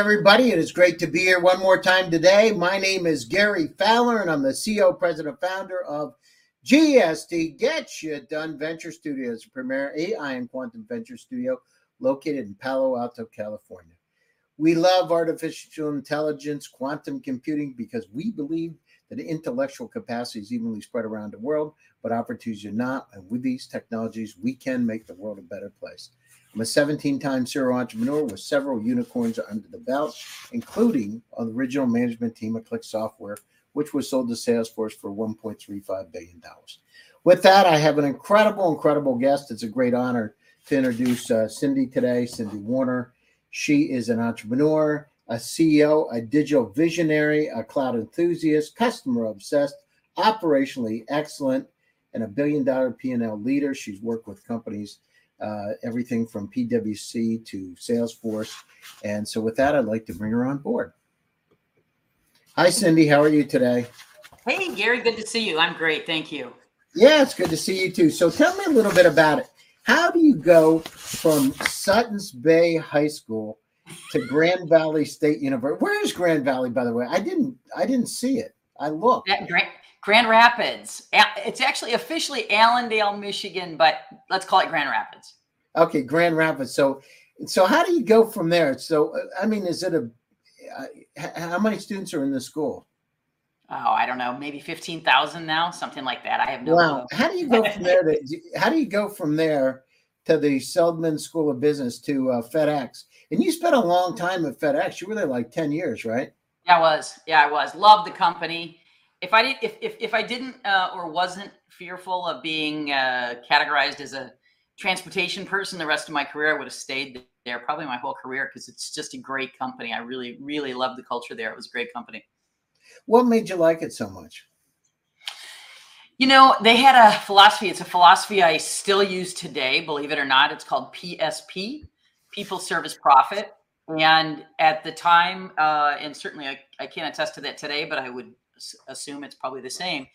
Everybody. It is great to be here one more time today. My name is Gary Fowler, and I'm the CEO, president, and founder of GSD Get You Done Venture Studios, premier AI and quantum venture studio located in Palo Alto, California. We love artificial intelligence, quantum computing, because we believe that intellectual capacity is evenly spread around the world, but opportunities are not. And with these technologies, we can make the world a better place. I'm a 17 time serial entrepreneur with several unicorns under the belt, including on the original management team of ClickSoftware, which was sold to Salesforce for $1.35 billion. With that, I have an incredible, incredible guest. It's a great honor to introduce uh, Cindy today, Cindy Warner. She is an entrepreneur, a CEO, a digital visionary, a cloud enthusiast, customer obsessed, operationally excellent, and a billion dollar P&L leader. She's worked with companies uh, everything from PwC to Salesforce. And so, with that, I'd like to bring her on board. Hi, Cindy. How are you today? Hey, Gary. Good to see you. I'm great. Thank you. Yeah, it's good to see you too. So, tell me a little bit about it. How do you go from Suttons Bay High School to Grand Valley State University? Where is Grand Valley, by the way? I didn't. I didn't see it. I looked. Grand, Grand Rapids. It's actually officially Allendale, Michigan, but let's call it Grand Rapids. Okay, Grand Rapids. So, so how do you go from there? So, I mean, is it a uh, how many students are in the school? Oh, I don't know, maybe fifteen thousand now, something like that. I have no. Wow, clue. how do you go from there to how do you go from there to the Seidman School of Business to uh, FedEx? And you spent a long time at FedEx. You were there like ten years, right? Yeah, I was. Yeah, I was. Loved the company if I did, if if, if I didn't uh, or wasn't fearful of being uh, categorized as a transportation person the rest of my career, I would have stayed there probably my whole career because it's just a great company. I really, really loved the culture there. It was a great company. What made you like it so much? You know, they had a philosophy. It's a philosophy I still use today, believe it or not. It's called PSP, People Service Profit. And at the time, uh, and certainly I, I can't attest to that today, but I would assume it's probably the same.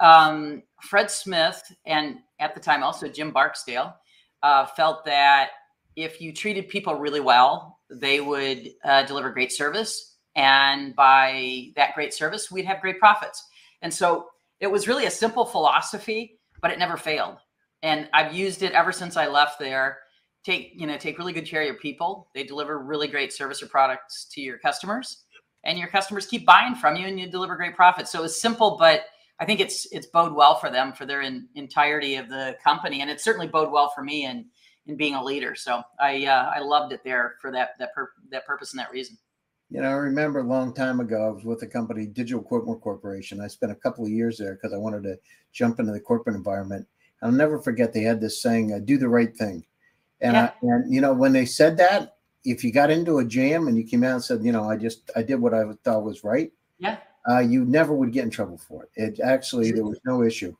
Um, Fred Smith and at the time also Jim Barksdale uh, felt that if you treated people really well, they would uh, deliver great service. And by that great service, we'd have great profits. And so it was really a simple philosophy, but it never failed. And I've used it ever since I left there. Take, you know, take really good care of your people. They deliver really great service or products to your customers and your customers keep buying from you and you deliver great profits. So it's simple, but I think it's it's bode well for them for their in, entirety of the company, and it certainly bode well for me in in being a leader. So I uh, I loved it there for that that pur- that purpose and that reason. You know, I remember a long time ago, I was with a company, Digital Equipment Corporation. I spent a couple of years there because I wanted to jump into the corporate environment. I'll never forget they had this saying, uh, "Do the right thing," and yeah. I, and you know when they said that, if you got into a jam and you came out and said, you know, I just I did what I thought was right, yeah, uh, you never would get in trouble for it. It actually there was no issue.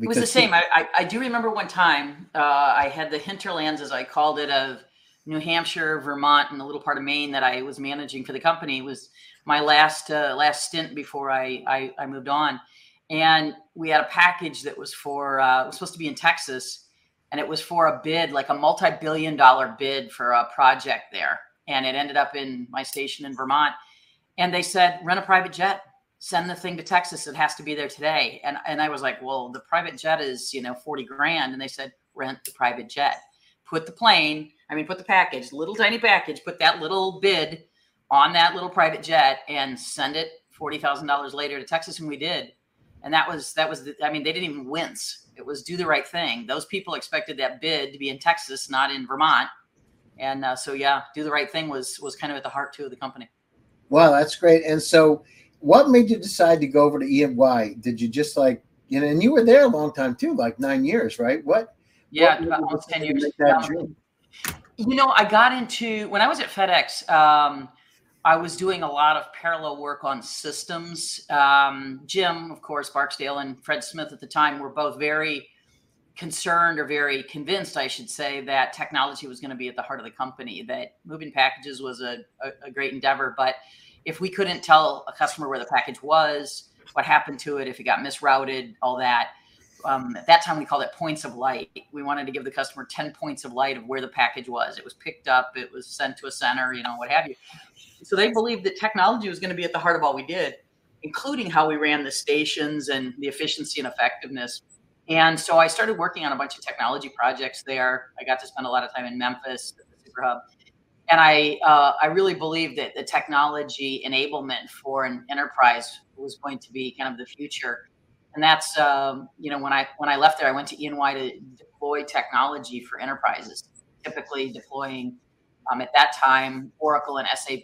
It was the same. I, I, I do remember one time uh, I had the hinterlands, as I called it, of New Hampshire, Vermont, and a little part of Maine that I was managing for the company. It was my last uh, last stint before I, I, I moved on, and we had a package that was for uh, was supposed to be in Texas, and it was for a bid, like a multi-billion dollar bid for a project there. And it ended up in my station in Vermont. And they said, rent a private jet, send the thing to Texas. It has to be there today. And and I was like, well, the private jet is, you know, 40 grand. And they said, rent the private jet. Put the plane, I mean, put the package, little tiny package, put that little bid on that little private jet and send it $40,000 later to Texas. And we did. And that was, that was, the, I mean, they didn't even wince it was do the right thing. Those people expected that bid to be in Texas, not in Vermont. And uh, so, yeah, do the right thing was was kind of at the heart too of the company. Wow, that's great. And so, what made you decide to go over to E&Y Did you just like you know? And you were there a long time too, like nine years, right? What? Yeah, what about almost ten years. You know, I got into when I was at FedEx. Um, I was doing a lot of parallel work on systems. Um, Jim, of course, Barksdale and Fred Smith at the time were both very concerned or very convinced, I should say, that technology was going to be at the heart of the company, that moving packages was a, a, a great endeavor. But if we couldn't tell a customer where the package was, what happened to it, if it got misrouted, all that, um, at that time we called it points of light. We wanted to give the customer 10 points of light of where the package was. It was picked up, it was sent to a center, you know, what have you. So they believed that technology was going to be at the heart of all we did, including how we ran the stations and the efficiency and effectiveness. And so I started working on a bunch of technology projects there. I got to spend a lot of time in Memphis at the Super Hub. And I, uh, I really believed that the technology enablement for an enterprise was going to be kind of the future and that's um, you know when I when I left there, I went to E&Y to deploy technology for enterprises, typically deploying um, at that time Oracle and SAP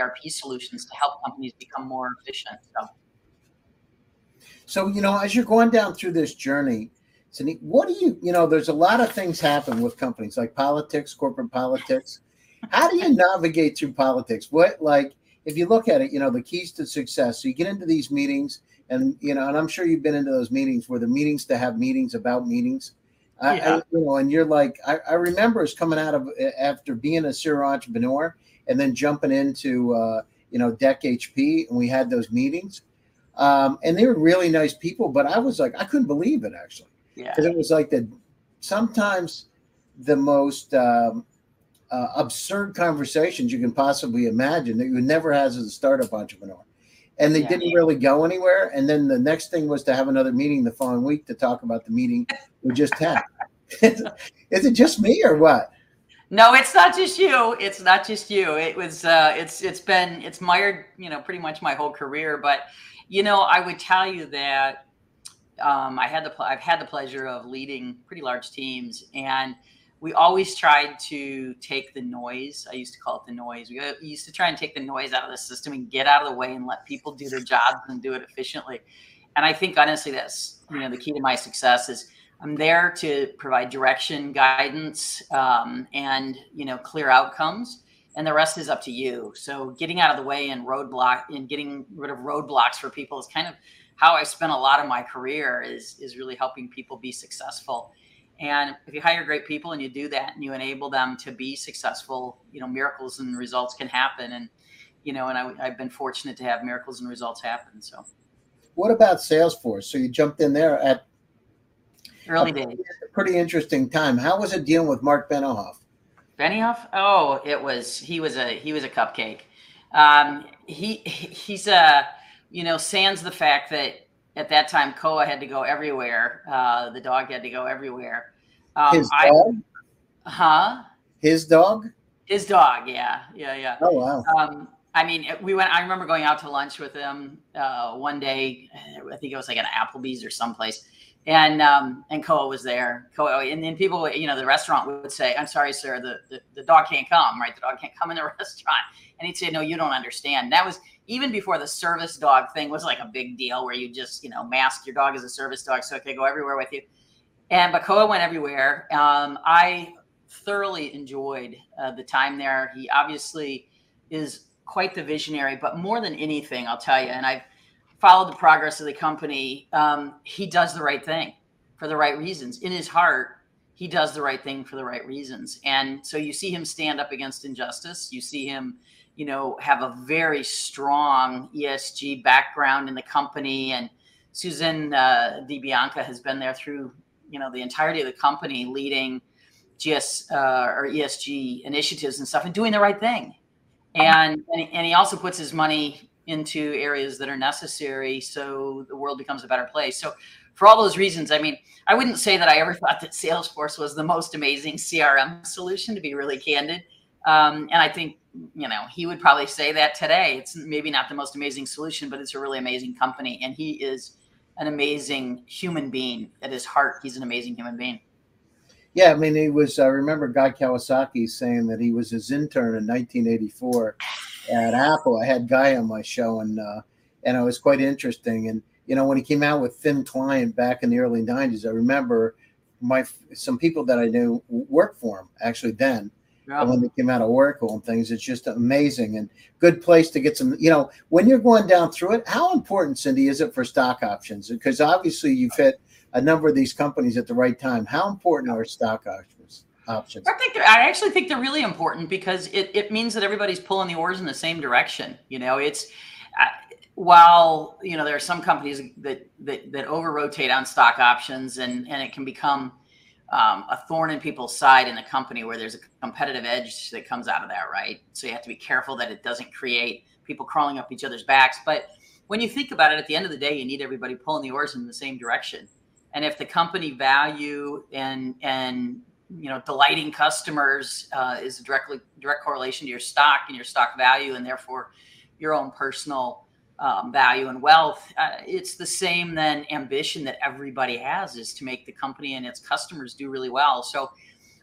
ERP solutions to help companies become more efficient. So, so you know, as you're going down through this journey, Cindy, what do you you know? There's a lot of things happen with companies like politics, corporate politics. How do you navigate through politics? What like if you look at it, you know, the keys to success. So you get into these meetings and you know, and I'm sure you've been into those meetings where the meetings to have meetings about meetings. Yeah. I, you know, and you're like, I, I remember us coming out of after being a serial entrepreneur and then jumping into uh, you know DEC HP, and we had those meetings, um, and they were really nice people. But I was like, I couldn't believe it actually, because yeah. it was like the sometimes the most um, uh, absurd conversations you can possibly imagine that you never has as a startup entrepreneur and they yeah. didn't really go anywhere. And then the next thing was to have another meeting the following week to talk about the meeting we just had. is it just me or what? No, it's not just you. It's not just you. It was. Uh, it's. It's been. It's mired. You know, pretty much my whole career. But, you know, I would tell you that um, I had the. I've had the pleasure of leading pretty large teams, and we always tried to take the noise. I used to call it the noise. We used to try and take the noise out of the system and get out of the way and let people do their jobs and do it efficiently. And I think honestly, that's you know the key to my success is I'm there to provide direction, guidance, um, and you know clear outcomes, and the rest is up to you. So getting out of the way and roadblock and getting rid of roadblocks for people is kind of how I spent a lot of my career. Is is really helping people be successful and if you hire great people and you do that and you enable them to be successful, you know, miracles and results can happen. And, you know, and I, have been fortunate to have miracles and results happen. So, what about Salesforce? So you jumped in there at early days. A pretty interesting time. How was it dealing with Mark Benioff? Benioff? Oh, it was, he was a, he was a cupcake. Um, he, he's a, you know, sans the fact that at that time, Koa had to go everywhere. Uh, the dog had to go everywhere. Um, His dog? I, huh? His dog? His dog, yeah, yeah, yeah. Oh wow. Um, I mean, we went. I remember going out to lunch with him uh, one day. I think it was like an Applebee's or someplace, and um, and Koa was there. Koa, and then people, you know, the restaurant would say, "I'm sorry, sir, the, the the dog can't come. Right, the dog can't come in the restaurant." And he'd say, "No, you don't understand." That was even before the service dog thing was like a big deal where you just, you know, mask your dog as a service dog so it could go everywhere with you. And Bacoa went everywhere. Um, I thoroughly enjoyed uh, the time there. He obviously is quite the visionary, but more than anything, I'll tell you, and I've followed the progress of the company. Um, he does the right thing for the right reasons. In his heart, he does the right thing for the right reasons. And so you see him stand up against injustice. You see him you know, have a very strong ESG background in the company. And Susan uh, DiBianca has been there through, you know, the entirety of the company, leading GS uh, or ESG initiatives and stuff, and doing the right thing. And, and he also puts his money into areas that are necessary so the world becomes a better place. So for all those reasons, I mean, I wouldn't say that I ever thought that Salesforce was the most amazing CRM solution, to be really candid. Um, and I think you know, he would probably say that today. It's maybe not the most amazing solution, but it's a really amazing company. And he is an amazing human being at his heart. He's an amazing human being. Yeah, I mean, he was. I remember Guy Kawasaki saying that he was his intern in 1984 at Apple. I had Guy on my show, and uh, and it was quite interesting. And you know, when he came out with Thin Client back in the early 90s, I remember my some people that I knew worked for him actually then, yeah. when they came out of Oracle and things. It's just amazing and good place to get some. You know, when you're going down through it, how important, Cindy, is it for stock options? Because obviously you've hit a number of these companies at the right time. How important are stock options? Options. I think I actually think they're really important because it, it means that everybody's pulling the oars in the same direction. You know, it's while you know there are some companies that that, that over rotate on stock options and and it can become um, a thorn in people's side in a company where there's a competitive edge that comes out of that right so you have to be careful that it doesn't create people crawling up each other's backs but when you think about it at the end of the day you need everybody pulling the oars in the same direction and if the company value and and you know delighting customers uh, is a directly direct correlation to your stock and your stock value and therefore your own personal um, value and wealth uh, it's the same then ambition that everybody has is to make the company and its customers do really well. So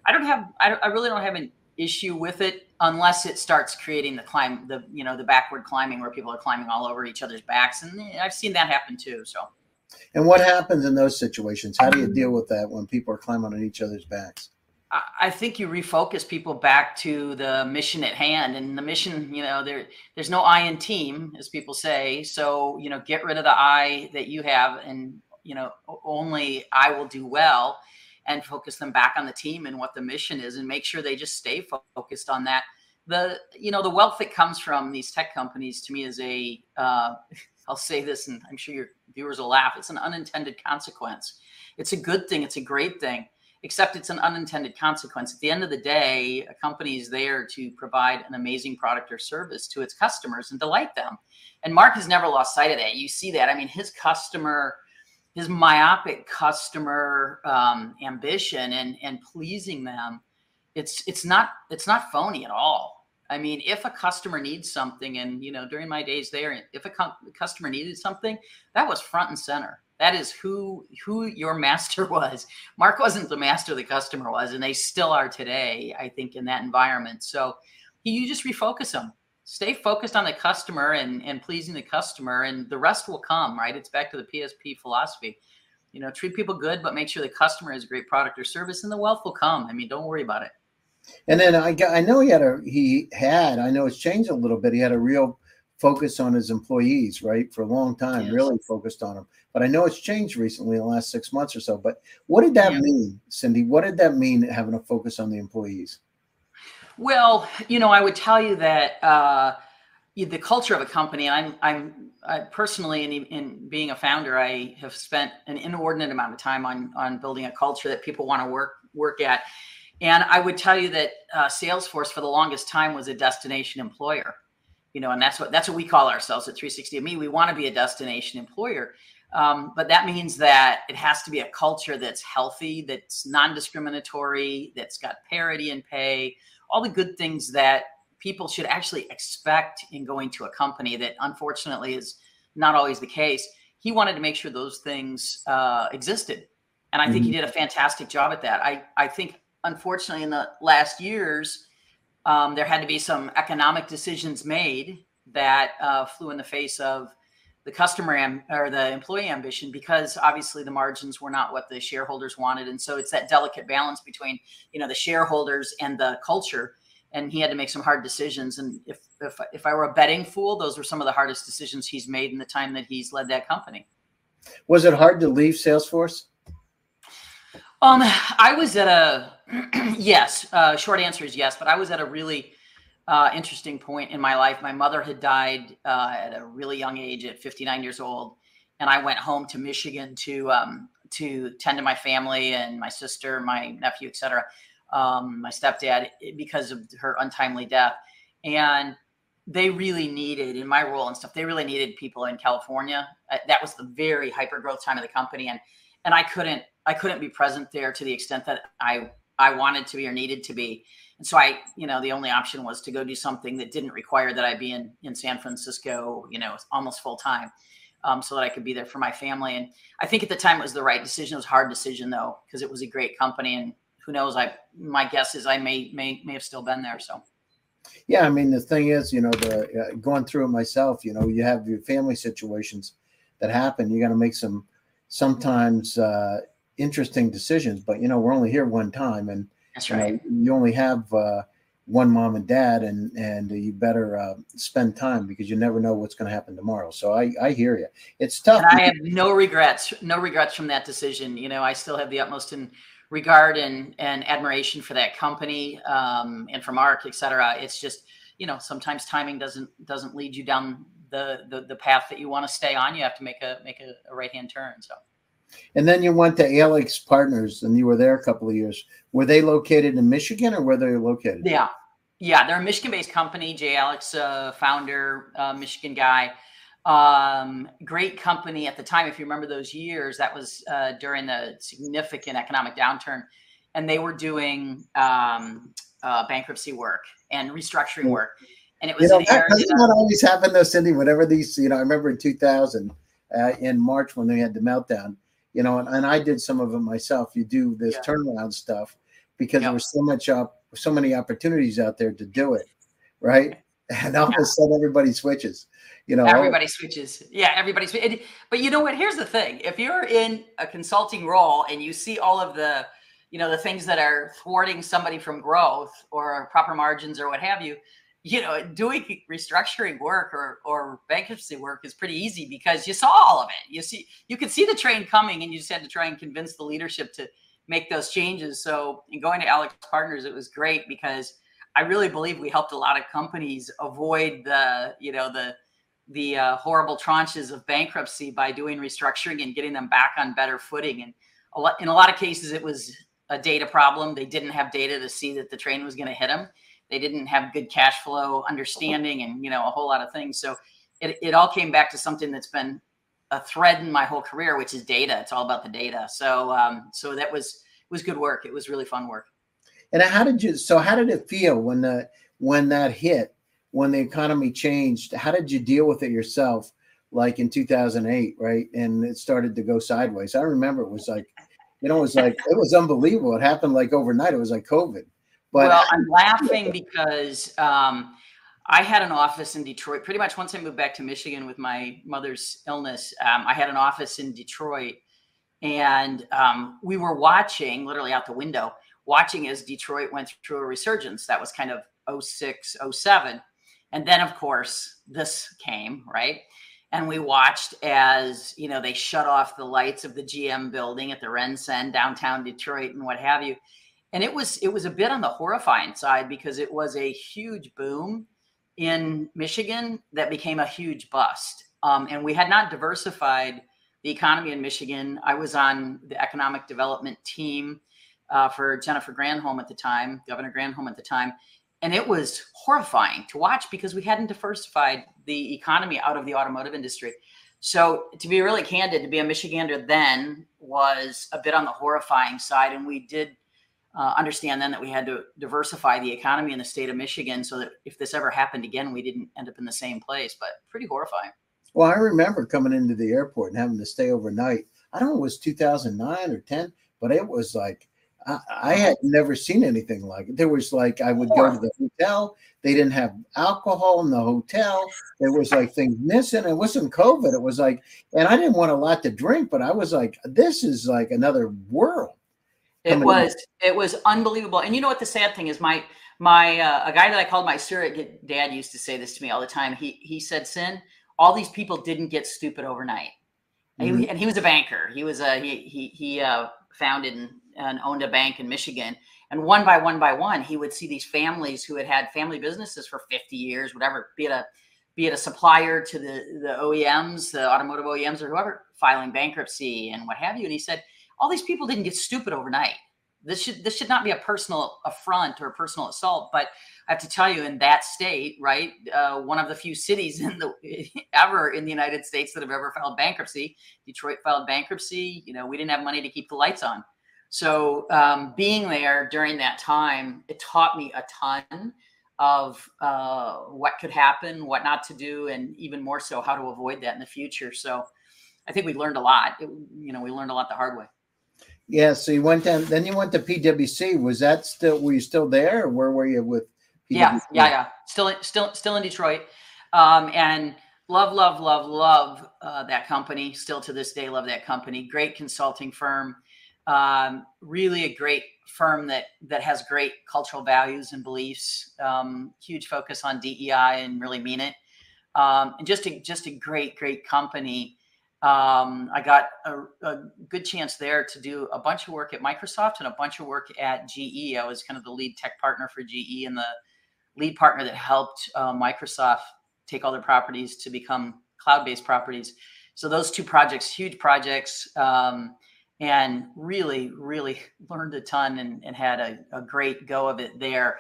i don't have i, I really don't have an issue with it unless it starts creating the climb the you know the backward climbing where people are climbing all over each other's backs. And i've seen that happen too so and what happens in those situations how do you deal with that when people are climbing on each other's backs I think you refocus people back to the mission at hand, and the mission, you know, there there's no I in team, as people say. So you know, get rid of the I that you have, and you know, only I will do well, and focus them back on the team and what the mission is, and make sure they just stay focused on that. The you know the wealth that comes from these tech companies to me is a uh, I'll say this, and I'm sure your viewers will laugh. It's an unintended consequence. It's a good thing. It's a great thing except it's an unintended consequence. At the end of the day, a company is there to provide an amazing product or service to its customers and delight them. And Mark has never lost sight of that. You see that. I mean, his customer, his myopic customer um, ambition and and pleasing them, it's it's not it's not phony at all. I mean, if a customer needs something, and you know, during my days there, if a customer needed something, that was front and center that is who who your master was. Mark wasn't the master, the customer was, and they still are today. I think in that environment. So you just refocus them. Stay focused on the customer and and pleasing the customer, and the rest will come. Right? It's back to the PSP philosophy. You know, treat people good, but make sure the customer has a great product or service, and the wealth will come. I mean, don't worry about it. And then I got, I know he had a he had I know it's changed a little bit. He had a real focus on his employees, right? For a long time, yes. really focused on them. But I know it's changed recently in the last six months or so. But what did that yeah. mean, Cindy? What did that mean having a focus on the employees? Well, you know, I would tell you that uh, the culture of a company. I'm, I'm I personally, in, in being a founder, I have spent an inordinate amount of time on on building a culture that people want to work work at. And I would tell you that uh, Salesforce for the longest time was a destination employer you know, and that's what that's what we call ourselves at 360 Me. We want to be a destination employer. Um, but that means that it has to be a culture that's healthy, that's non-discriminatory, that's got parity in pay, all the good things that people should actually expect in going to a company that unfortunately is not always the case. He wanted to make sure those things uh, existed. And I think mm-hmm. he did a fantastic job at that. I, I think, unfortunately, in the last years, um, there had to be some economic decisions made that uh, flew in the face of the customer am- or the employee ambition because obviously the margins were not what the shareholders wanted. And so it's that delicate balance between you know the shareholders and the culture. And he had to make some hard decisions. And if if, if i were a betting fool those were some of the hardest decisions he's made in the time that he's led that company. Was it hard to leave salesforce? Um i was at a yes. Uh, short answer is yes. But I was at a really uh, interesting point in my life. My mother had died uh, at a really young age, at 59 years old, and I went home to Michigan to um, to tend to my family and my sister, my nephew, etc., um, my stepdad, because of her untimely death. And they really needed, in my role and stuff, they really needed people in California. Uh, that was the very hyper growth time of the company, and and I couldn't I couldn't be present there to the extent that I I wanted to be or needed to be. And so I, you know, the only option was to go do something that didn't require that I be in in San Francisco, you know, almost full time, um, so that I could be there for my family. And I think at the time it was the right decision. It was a hard decision though, because it was a great company, and who knows? I my guess is I may may may have still been there. So. Yeah, I mean the thing is, you know, the uh, going through it myself, you know, you have your family situations that happen. You got to make some sometimes uh, interesting decisions. But you know, we're only here one time, and that's right. You, know, you only have uh, one mom and dad, and and you better uh, spend time because you never know what's going to happen tomorrow. So I I hear you. It's tough. And I have no regrets, no regrets from that decision. You know, I still have the utmost in regard and and admiration for that company um, and for Mark, et cetera. It's just you know sometimes timing doesn't doesn't lead you down the the, the path that you want to stay on. You have to make a make a, a right hand turn. So. And then you went to AlixPartners, and you were there a couple of years. Were they located in Michigan, or where they located? Yeah, yeah, they're a Michigan-based company. Jay Alix, uh, founder, uh, Michigan guy. Um, great company at the time. If you remember those years, that was uh, during the significant economic downturn, and they were doing um, uh, bankruptcy work and restructuring work. And it was you know, that, doesn't that always happen though, Cindy? Whenever these, you know, I remember in 2000, uh, in March when they had the meltdown, you know, and, and I did some of it myself. You do this yeah. turnaround stuff because yep. there was so much up, so many opportunities out there to do it, right? And all yeah. of a sudden, everybody switches. You know, everybody switches. Yeah, everybody switches. But you know what? Here's the thing: if you're in a consulting role and you see all of the, you know, the things that are thwarting somebody from growth or proper margins or what have you, you know, doing restructuring work or or bankruptcy work is pretty easy because you saw all of it. You see, you could see the train coming, and you just had to try and convince the leadership to make those changes. So in going to Alex Partners, it was great because I really believe we helped a lot of companies avoid the, you know, the the uh, horrible tranches of bankruptcy by doing restructuring and getting them back on better footing. And a lot, in a lot of cases, it was a data problem. They didn't have data to see that the train was going to hit them. They didn't have good cash flow understanding, and you know, a whole lot of things. So it, it all came back to something that's been a thread in my whole career, which is data. It's all about the data. So um, so that was was good work. It was really fun work. And how did you? So how did it feel when the when that hit? When the economy changed, how did you deal with it yourself? Like in 2008, right? And it started to go sideways. I remember it was like, you know, it was like it was unbelievable. It happened like overnight. It was like COVID. But well, I'm laughing because um, I had an office in Detroit. Pretty much once I moved back to Michigan with my mother's illness, um, I had an office in Detroit, and um, we were watching literally out the window, watching as Detroit went through a resurgence. That was kind of 06, 07. And then, of course, this came, right? And we watched as, you know, they shut off the lights of the GM building at the RenCen downtown Detroit and what have you. And it was it was a bit on the horrifying side because it was a huge boom in Michigan that became a huge bust. Um, and we had not diversified the economy in Michigan. I was on the economic development team uh, for Jennifer Granholm at the time, Governor Granholm at the time. And it was horrifying to watch because we hadn't diversified the economy out of the automotive industry. So, to be really candid, to be a Michigander then was a bit on the horrifying side. And we did uh, understand then that we had to diversify the economy in the state of Michigan so that if this ever happened again, we didn't end up in the same place. But pretty horrifying. Well, I remember coming into the airport and having to stay overnight. I don't know, it was 2009 or 10, but it was like I, I had never seen anything like it. There was like I would go to the hotel, they didn't have alcohol in the hotel. There was like things missing. It wasn't COVID. It was like, and I didn't want a lot to drink, but I was like, this is like another world. It was it was unbelievable. And you know what the sad thing is, my my uh, a guy that I called my surrogate dad used to say this to me all the time. He he said, "Sin, all these people didn't get stupid overnight." Mm-hmm. And, he, and, he, was a banker. He was a he he he uh, founded and, and owned a bank in Michigan. And one by one by one, he would see these families who had had family businesses for 50 years, whatever, be it a be it a supplier to the the OEMs, the automotive OEMs, or whoever, filing bankruptcy and what have you. And he said all these people didn't get stupid overnight. This should this should not be a personal affront or a personal assault. But I have to tell you, in that state, right, uh, one of the few cities in the ever in the United States that have ever filed bankruptcy, Detroit filed bankruptcy. You know, we didn't have money to keep the lights on. So um, being there during that time, it taught me a ton of uh, what could happen, what not to do, and even more so how to avoid that in the future. So I think we learned a lot. It, you know, we learned a lot the hard way. Yeah, so you went down, then you went to PwC. Was that still? Were you still there, or where were you with? PwC? Yeah, yeah, yeah. Still, still, still in Detroit, um, and love, love, love, love uh, that company. Still to this day, love that company. Great consulting firm. Um, really a great firm that that has great cultural values and beliefs. Um, huge focus on DEI and really mean it. Um, and just a just a great, great company um, I got a, a, good chance there to do a bunch of work at Microsoft and a bunch of work at GE. I was kind of the lead tech partner for GE and the lead partner that helped uh, Microsoft take all their properties to become cloud-based properties. So those two projects, huge projects, um, and really, really learned a ton and, and had a, a, great go of it there.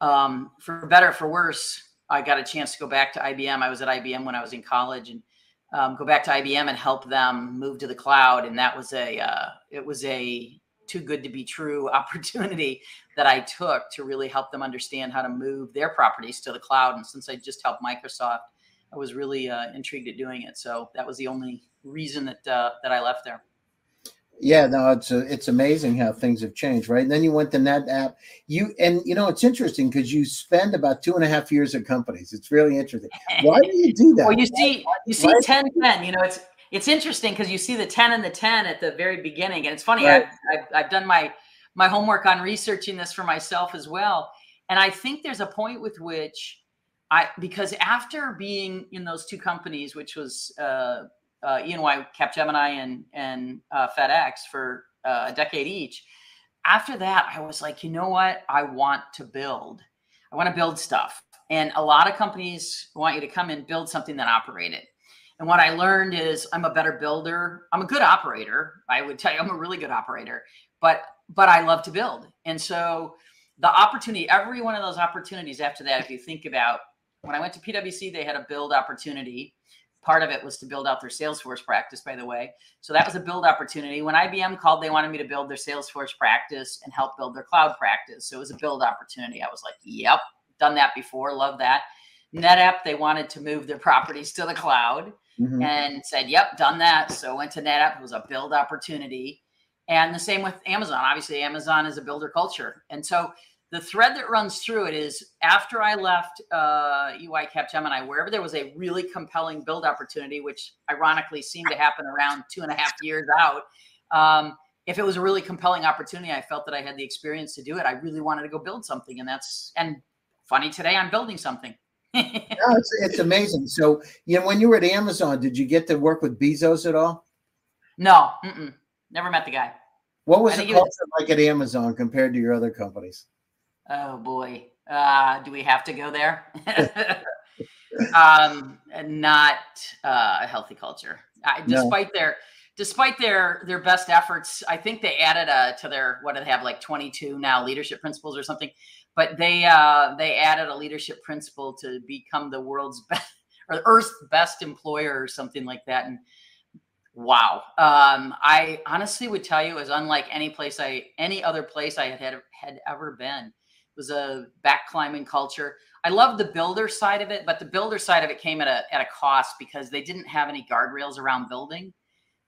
Um, for better, for worse, I got a chance to go back to IBM. I was at IBM when I was in college, and um, go back to IBM and help them move to the cloud. And that was a uh, it was a too good to be true opportunity that I took to really help them understand how to move their properties to the cloud. And since I just helped Microsoft, I was really uh, intrigued at doing it. So that was the only reason that uh, that I left there. Yeah, no, it's a, it's amazing how things have changed, right? And then you went to NetApp. You and you know it's interesting because you spend about two and a half years at companies. It's really interesting. Why do you do that? Well, you see, you see 10, 10. You know, it's it's interesting because you see the 10 and the 10 at the very beginning. And it's funny, right. I've, I've, I've done my, my homework on researching this for myself as well. And I think there's a point with which I, because after being in those two companies, which was uh, uh, Capgemini, and, and uh, FedEx for uh, a decade each, after that, I was like, you know what? I want to build. I want to build stuff. And a lot of companies want you to come and build something that operate it. And what I learned is I'm a better builder. I'm a good operator. I would tell you I'm a really good operator, but but I love to build. And so the opportunity, every one of those opportunities after that, if you think about when I went to PwC, they had a build opportunity. Part of it was to build out their Salesforce practice, by the way. So that was a build opportunity. When IBM called, they wanted me to build their Salesforce practice and help build their cloud practice. So it was a build opportunity. I was like, yep, done that before, love that. NetApp, they wanted to move their properties to the cloud mm-hmm. and said, Yep, done that. So went to NetApp. It was a build opportunity. And the same with Amazon. Obviously, Amazon is a builder culture. And so the thread that runs through it is after I left uh, EY Capgemini, wherever there was a really compelling build opportunity, which ironically seemed to happen around two and a half years out. Um, if it was a really compelling opportunity, I felt that I had the experience to do it. I really wanted to go build something, and that's and funny today I'm building something no, it's, it's amazing. So, you know, when you were at Amazon, did you get to work with Bezos at all? No, never met the guy. What was the culture was, like at Amazon compared to your other companies? Oh boy, uh, do we have to go there? um, not uh, a healthy culture, uh, despite no. their despite their their best efforts. I think they added a, to their what do they have like twenty two now leadership principles or something but they uh, they added a leadership principle to become the world's best or Earth's best employer or something like that. And wow, um, I honestly would tell you, it was unlike any place I any other place I had had, had ever been. Was a back climbing culture. I love the builder side of it, but the builder side of it came at a at a cost because they didn't have any guardrails around building.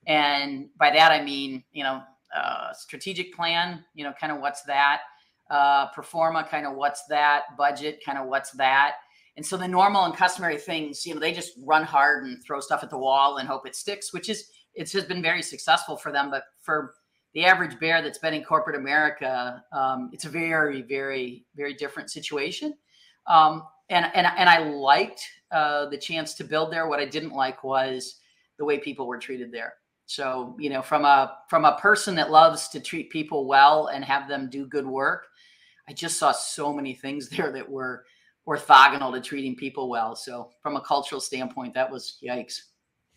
And by that I mean, you know, uh, strategic plan. You know, kind of what's that uh, pro forma, kind of what's that, budget, kind of what's that. And so the normal and customary things, you know, they just run hard and throw stuff at the wall and hope it sticks, which is it's just been very successful for them. But for the average bear that's been in corporate America, um, it's a very, very, very different situation. Um, and and and I liked uh, the chance to build there. What I didn't like was the way people were treated there. So you know, from a from a person that loves to treat people well and have them do good work, I just saw so many things there that were orthogonal to treating people well. So from a cultural standpoint, that was yikes.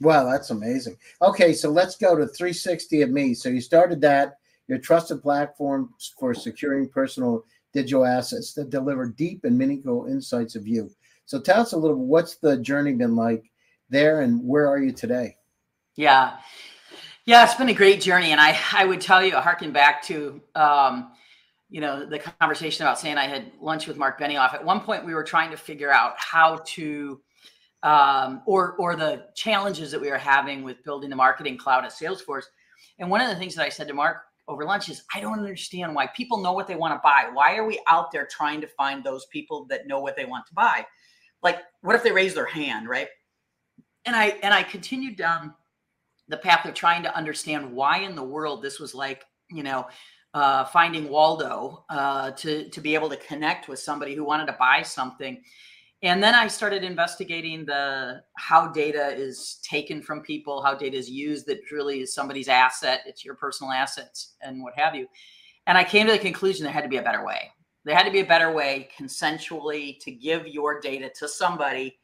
Wow, that's amazing. Okay, so let's go to 360 of me. So you started that, your trusted platform for securing personal digital assets that deliver deep and meaningful insights of you. So tell us a little what's the journey been like there and where are you today? Yeah. Yeah, it's been a great journey. And I, I would tell you, harken back to um, you know, the conversation about saying I had lunch with Mark Benioff. At one point, we were trying to figure out how to, um, or or the challenges that we were having with building the marketing cloud at Salesforce. And one of the things that I said to Mark over lunch is, I don't understand why people know what they want to buy. Why are we out there trying to find those people that know what they want to buy? Like, what if they raise their hand, right? And I and I continued down the path of trying to understand why in the world this was like, you know, uh, finding Waldo uh, to to be able to connect with somebody who wanted to buy something. And then I started investigating the how data is taken from people, how data is used that really is somebody's asset, it's your personal assets and what have you. And I came to the conclusion there had to be a better way. There had to be a better way consensually to give your data to somebody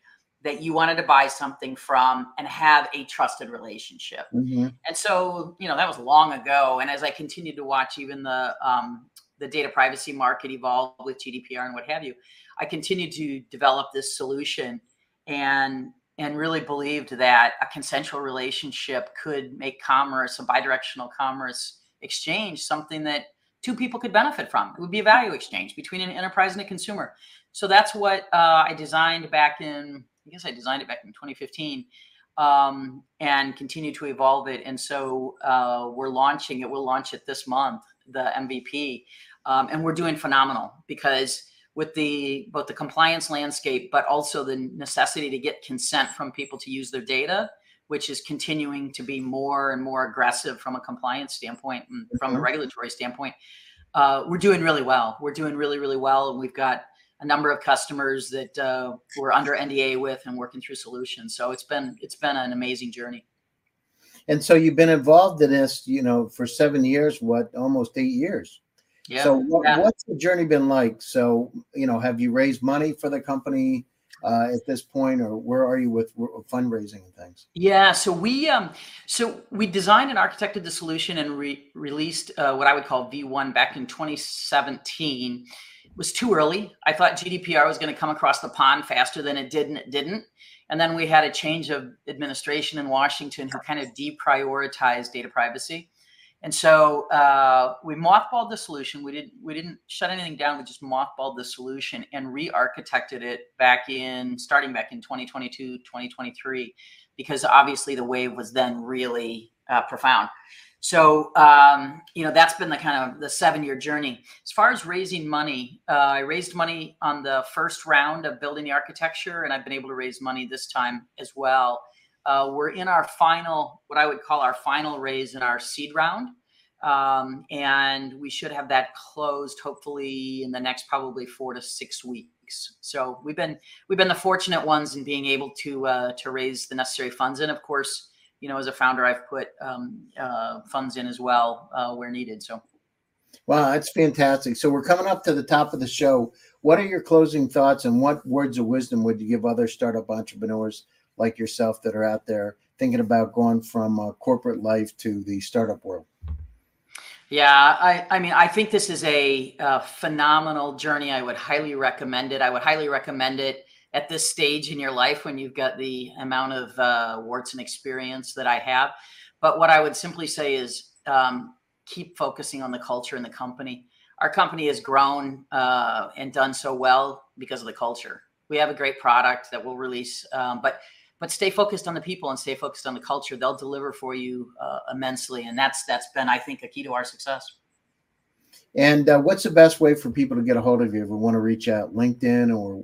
that you wanted to buy something from and have a trusted relationship. Mm-hmm. And so, you know, that was long ago. And as I continued to watch even the um, the data privacy market evolve with GDPR and what have you, I continued to develop this solution and and really believed that a consensual relationship could make commerce, a bidirectional commerce exchange, something that two people could benefit from. It would be a value exchange between an enterprise and a consumer. So that's what uh, I designed back in, I guess I designed it back in 2015 um, and continue to evolve it. And so uh, we're launching it. We'll launch it this month, the MVP. Um, and we're doing phenomenal because with the both the compliance landscape, but also the necessity to get consent from people to use their data, which is continuing to be more and more aggressive from a compliance standpoint and from a mm-hmm. regulatory standpoint. Uh, we're doing really well. We're doing really, really well, and we've got a number of customers that uh, we're under NDA with and working through solutions. So it's been it's been an amazing journey. And so you've been involved in this, you know, for seven years, what almost eight years. Yeah. So what, yeah. what's the journey been like? So you know, have you raised money for the company uh, at this point, or where are you with fundraising and things? Yeah. So we um, so we designed and architected the solution and re- released uh, what I would call V1 back in 2017. It was too early. I thought GDPR was going to come across the pond faster than it did, and it didn't. And then we had a change of administration in Washington who kind of deprioritized data privacy. And so uh, we mothballed the solution. We didn't we didn't shut anything down. We just mothballed the solution and re-architected it back in starting back in 2022, 2023, because obviously the wave was then really uh, profound. So um, you know that's been the kind of the seven-year journey. As far as raising money, uh, I raised money on the first round of building the architecture, and I've been able to raise money this time as well. Uh, we're in our final, what I would call our final raise in our seed round. Um, and we should have that closed hopefully in the next probably four to six weeks. So we've been we've been the fortunate ones in being able to uh, to raise the necessary funds. And of course, you know, as a founder, I've put um, uh, funds in as well uh, where needed. So. Wow, that's fantastic. So we're coming up to the top of the show. What are your closing thoughts and what words of wisdom would you give other startup entrepreneurs like yourself that are out there thinking about going from uh, corporate life to the startup world? Yeah, I, I mean, I think this is a, a, phenomenal journey. I would highly recommend it. I would highly recommend it at this stage in your life when you've got the amount of uh, warts and experience that I have. But what I would simply say is um, keep focusing on the culture in the company. Our company has grown uh, and done so well because of the culture. We have a great product that we'll release, um, but but stay focused on the people and stay focused on the culture. They'll deliver for you uh, immensely, and that's that's been, I think, a key to our success. And uh, what's the best way for people to get a hold of you if we want to reach out? LinkedIn or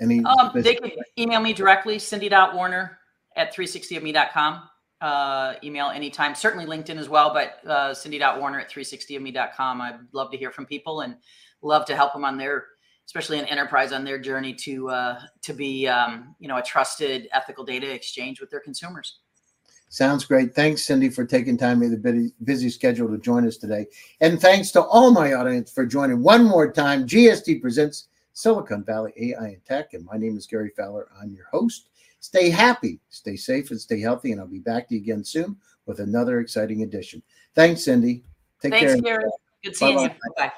any? Um, they can email me directly, cindy.warner at 360ofme.com. Uh, email anytime, certainly LinkedIn as well, but uh, cindy.warner at 360ofme.com. I'd love to hear from people and love to help them on their especially an enterprise on their journey to uh, to be um, you know a trusted ethical data exchange with their consumers. Sounds great. Thanks, Cindy, for taking time in the busy schedule to join us today. And thanks to all my audience for joining one more time. GSD presents Silicon Valley AI and Tech. And my name is Gary Fowler. I'm your host. Stay happy, stay safe, and stay healthy. And I'll be back to you again soon with another exciting edition. Thanks, Cindy. Take Thanks, care. Gary. Good seeing Bye-bye. you. Bye.